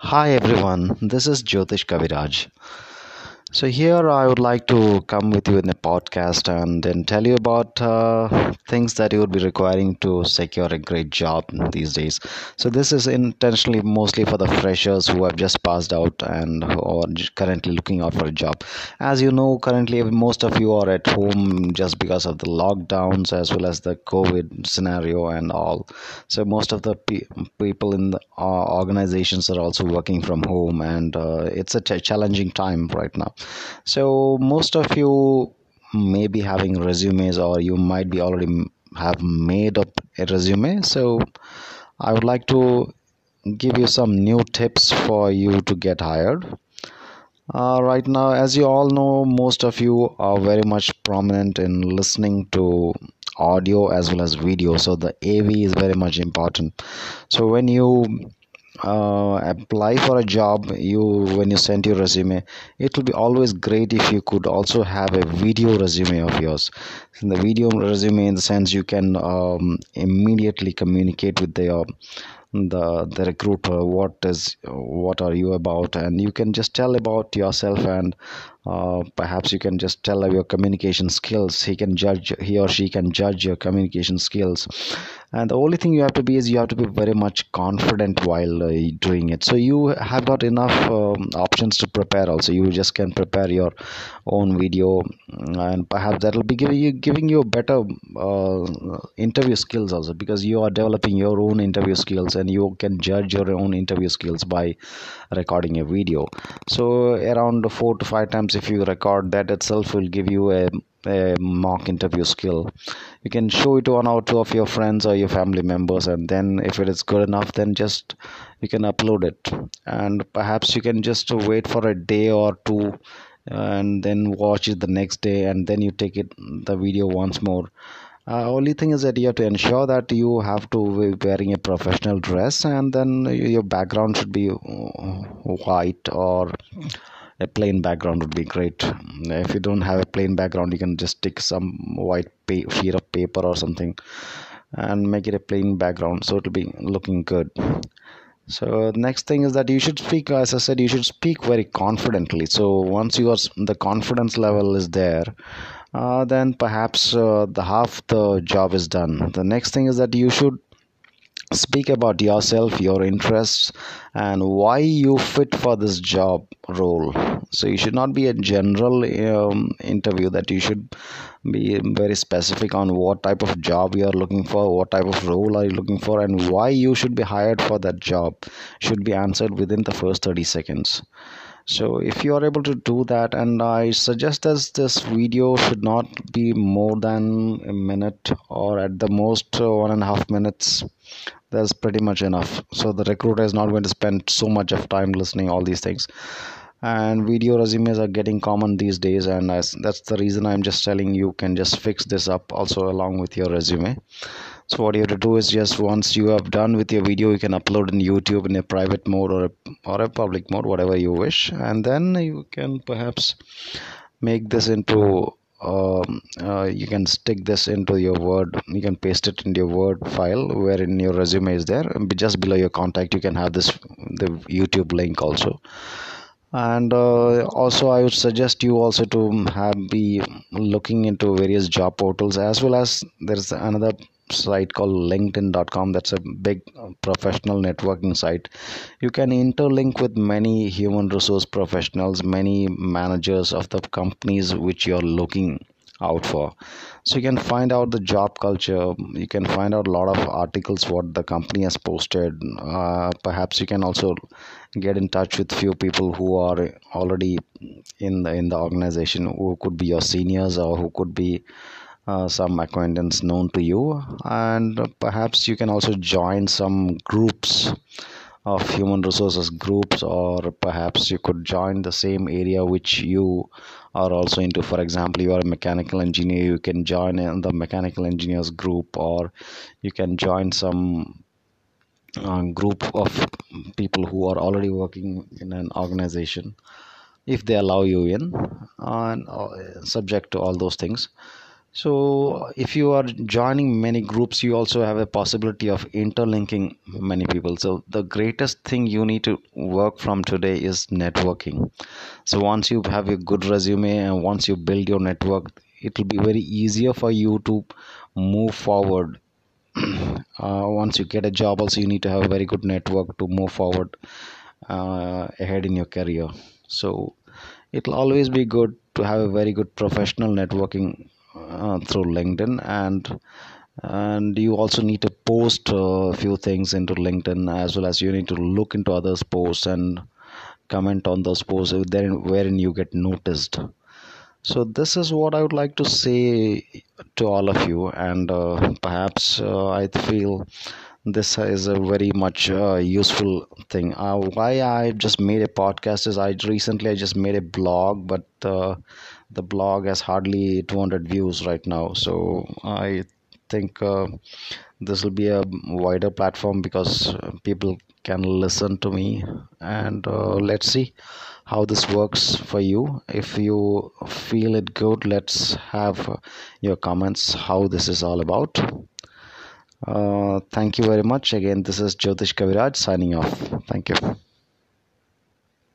Hi everyone, this is Jyotish Kaviraj. So, here I would like to come with you in a podcast and then tell you about uh, things that you would be requiring to secure a great job these days. So, this is intentionally mostly for the freshers who have just passed out and who are currently looking out for a job. As you know, currently most of you are at home just because of the lockdowns as well as the COVID scenario and all. So, most of the pe- people in the uh, organizations are also working from home, and uh, it's a challenging time right now so most of you may be having resumes or you might be already have made up a resume. So i would like to give you some new tips for you to get hired. Uh, right now as you all know most of you are very much prominent in listening to audio as well as video. So the av is very much important. So when you uh, apply for a job you when you send your resume it will be always great if you could also have a video resume of yours. In the video resume in the sense you can um, immediately communicate with the uh, the the recruiter what is what are you about? And you can just tell about yourself and uh, perhaps you can just tell your communication skills. He can judge he or she can judge your communication skills and the only thing you have to be is you have to be very much confident while uh, doing it. So you have got enough um, options to prepare also. You just can prepare your own video and perhaps that will be giving you giving you better uh, interview skills also because you are developing your own interview skills and you can judge your own interview skills by recording a video. So around four to five times if you record that itself will give you a, a mock interview skill. You can show it to one or two of your friends or your family members and then if it is good enough then just you can upload it. And perhaps you can just wait for a day or two and then watch it the next day and then you take it the video once more. Uh, only thing is that you have to ensure that you have to be wearing a professional dress and then your background should be uh, white or a plain background would be great. If you don't have a plain background you can just take some white pa- of paper or something and make it a plain background so it'll be looking good. So next thing is that you should speak as i said you should speak very confidently. So once your the confidence level is there uh, then perhaps uh, the half the job is done. The next thing is that you should speak about yourself your interests and why you fit for this job role. So you should not be a general um, interview that you should be very specific on what type of job you are looking for what type of role are you looking for and why you should be hired for that job should be answered within the first 30 seconds. So if you are able to do that and i suggest that this video should not be more than a minute or at the most one and a half minutes that's pretty much enough. So the recruiter is not going to spend so much of time listening all these things. And video resumes are getting common these days and that's the reason i'm just telling you can just fix this up also along with your resume. So what you have to do is just once you have done with your video you can upload in youtube in a private mode or a, or a public mode whatever you wish. And then you can perhaps make this into um, uh, you can stick this into your word. You can paste it into your word file wherein your resume is there. And just below your contact you can have this the youtube link also. And uh, also i would suggest you also to have be looking into various job portals as well as there's another site called linkedin.com that's a big professional networking site. You can interlink with many human resource professionals many managers of the companies which you're looking out for. So you can find out the job culture. You can find out a lot of articles what the company has posted. Uh, perhaps you can also get in touch with few people who are already in the in the organization who could be your seniors or who could be uh, some acquaintance known to you and perhaps you can also join some groups of human resources groups or perhaps you could join the same area which you are also into. For example you are a mechanical engineer you can join in the mechanical engineers group or you can join some uh, group of people who are already working in an organization if they allow you in and uh, subject to all those things so if you are joining many groups you also have a possibility of interlinking many people. So the greatest thing you need to work from today is networking. So once you have a good resume and once you build your network it will be very easier for you to move forward. Uh, once you get a job also you need to have a very good network to move forward uh, ahead in your career. So it'll always be good to have a very good professional networking uh, through linkedin. And and you also need to post a few things into linkedin as well as you need to look into others posts and comment on those posts then wherein you get noticed. So this is what i would like to say to all of you. And uh, perhaps uh, i feel this is a very much uh, useful thing. Uh, why i just made a podcast is i recently i just made a blog but uh, the blog has hardly 200 views right now. So i think uh, this will be a wider platform because people can listen to me. And uh, let's see how this works for you. If you feel it good let's have your comments how this is all about. Uh, thank you very much. Again this is jyotish kaviraj signing off. Thank you